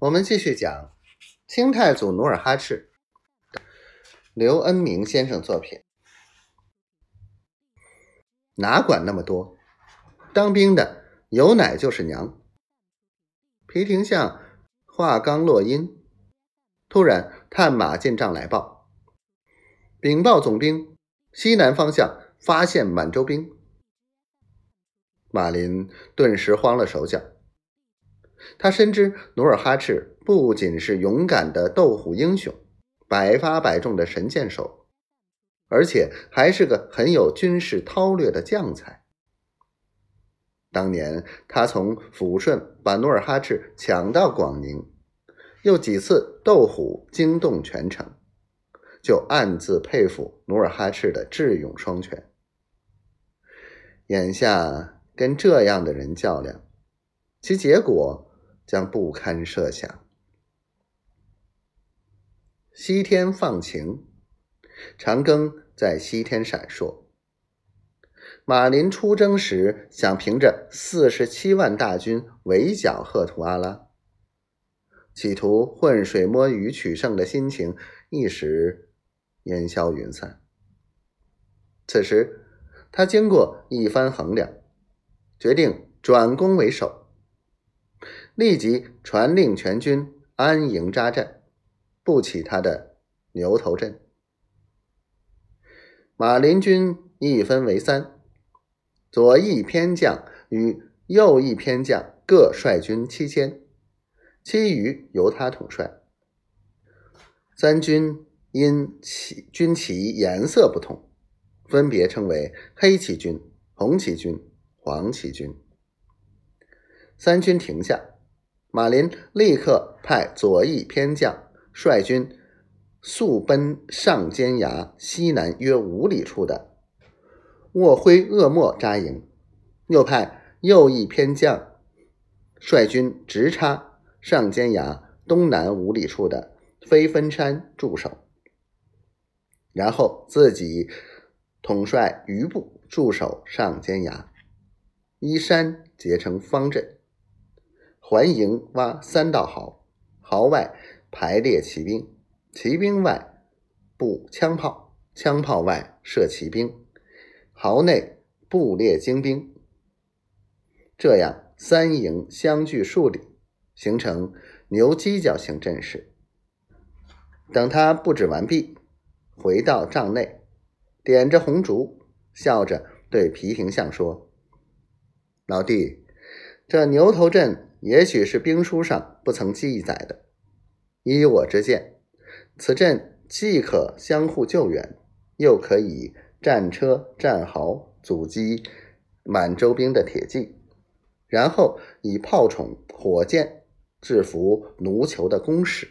我们继续讲清太祖努尔哈赤，刘恩明先生作品。哪管那么多，当兵的有奶就是娘。皮廷相话刚落音，突然探马进帐来报，禀报总兵，西南方向发现满洲兵。马林顿时慌了手脚。他深知努尔哈赤不仅是勇敢的斗虎英雄，百发百中的神箭手，而且还是个很有军事韬略的将才。当年他从抚顺把努尔哈赤抢到广宁，又几次斗虎惊动全城，就暗自佩服努尔哈赤的智勇双全。眼下跟这样的人较量，其结果。将不堪设想。西天放晴，长庚在西天闪烁。马林出征时想凭着四十七万大军围剿赫图阿拉，企图浑水摸鱼取胜的心情一时烟消云散。此时，他经过一番衡量，决定转攻为守。立即传令全军安营扎寨，布起他的牛头阵。马林军一分为三，左翼偏将与右翼偏将各率军七千，其余由他统帅。三军因旗军旗颜色不同，分别称为黑旗军、红旗军、黄旗军。三军停下。马林立刻派左翼偏将率军速奔上尖崖西南约五里处的沃灰厄莫扎营，又派右翼偏将率军直插上尖崖东南五里处的飞分山驻守，然后自己统帅余部驻守上尖崖，依山结成方阵。环营挖三道壕，壕外排列骑兵，骑兵外布枪炮，枪炮外设骑兵，壕内布列精兵。这样三营相距数里，形成牛犄角形阵势。等他布置完毕，回到帐内，点着红烛，笑着对皮廷相说：“老弟，这牛头阵。”也许是兵书上不曾记载的。依我之见，此阵既可相互救援，又可以战车、战壕阻击满洲兵的铁骑，然后以炮筒、火箭制服奴酋的攻势。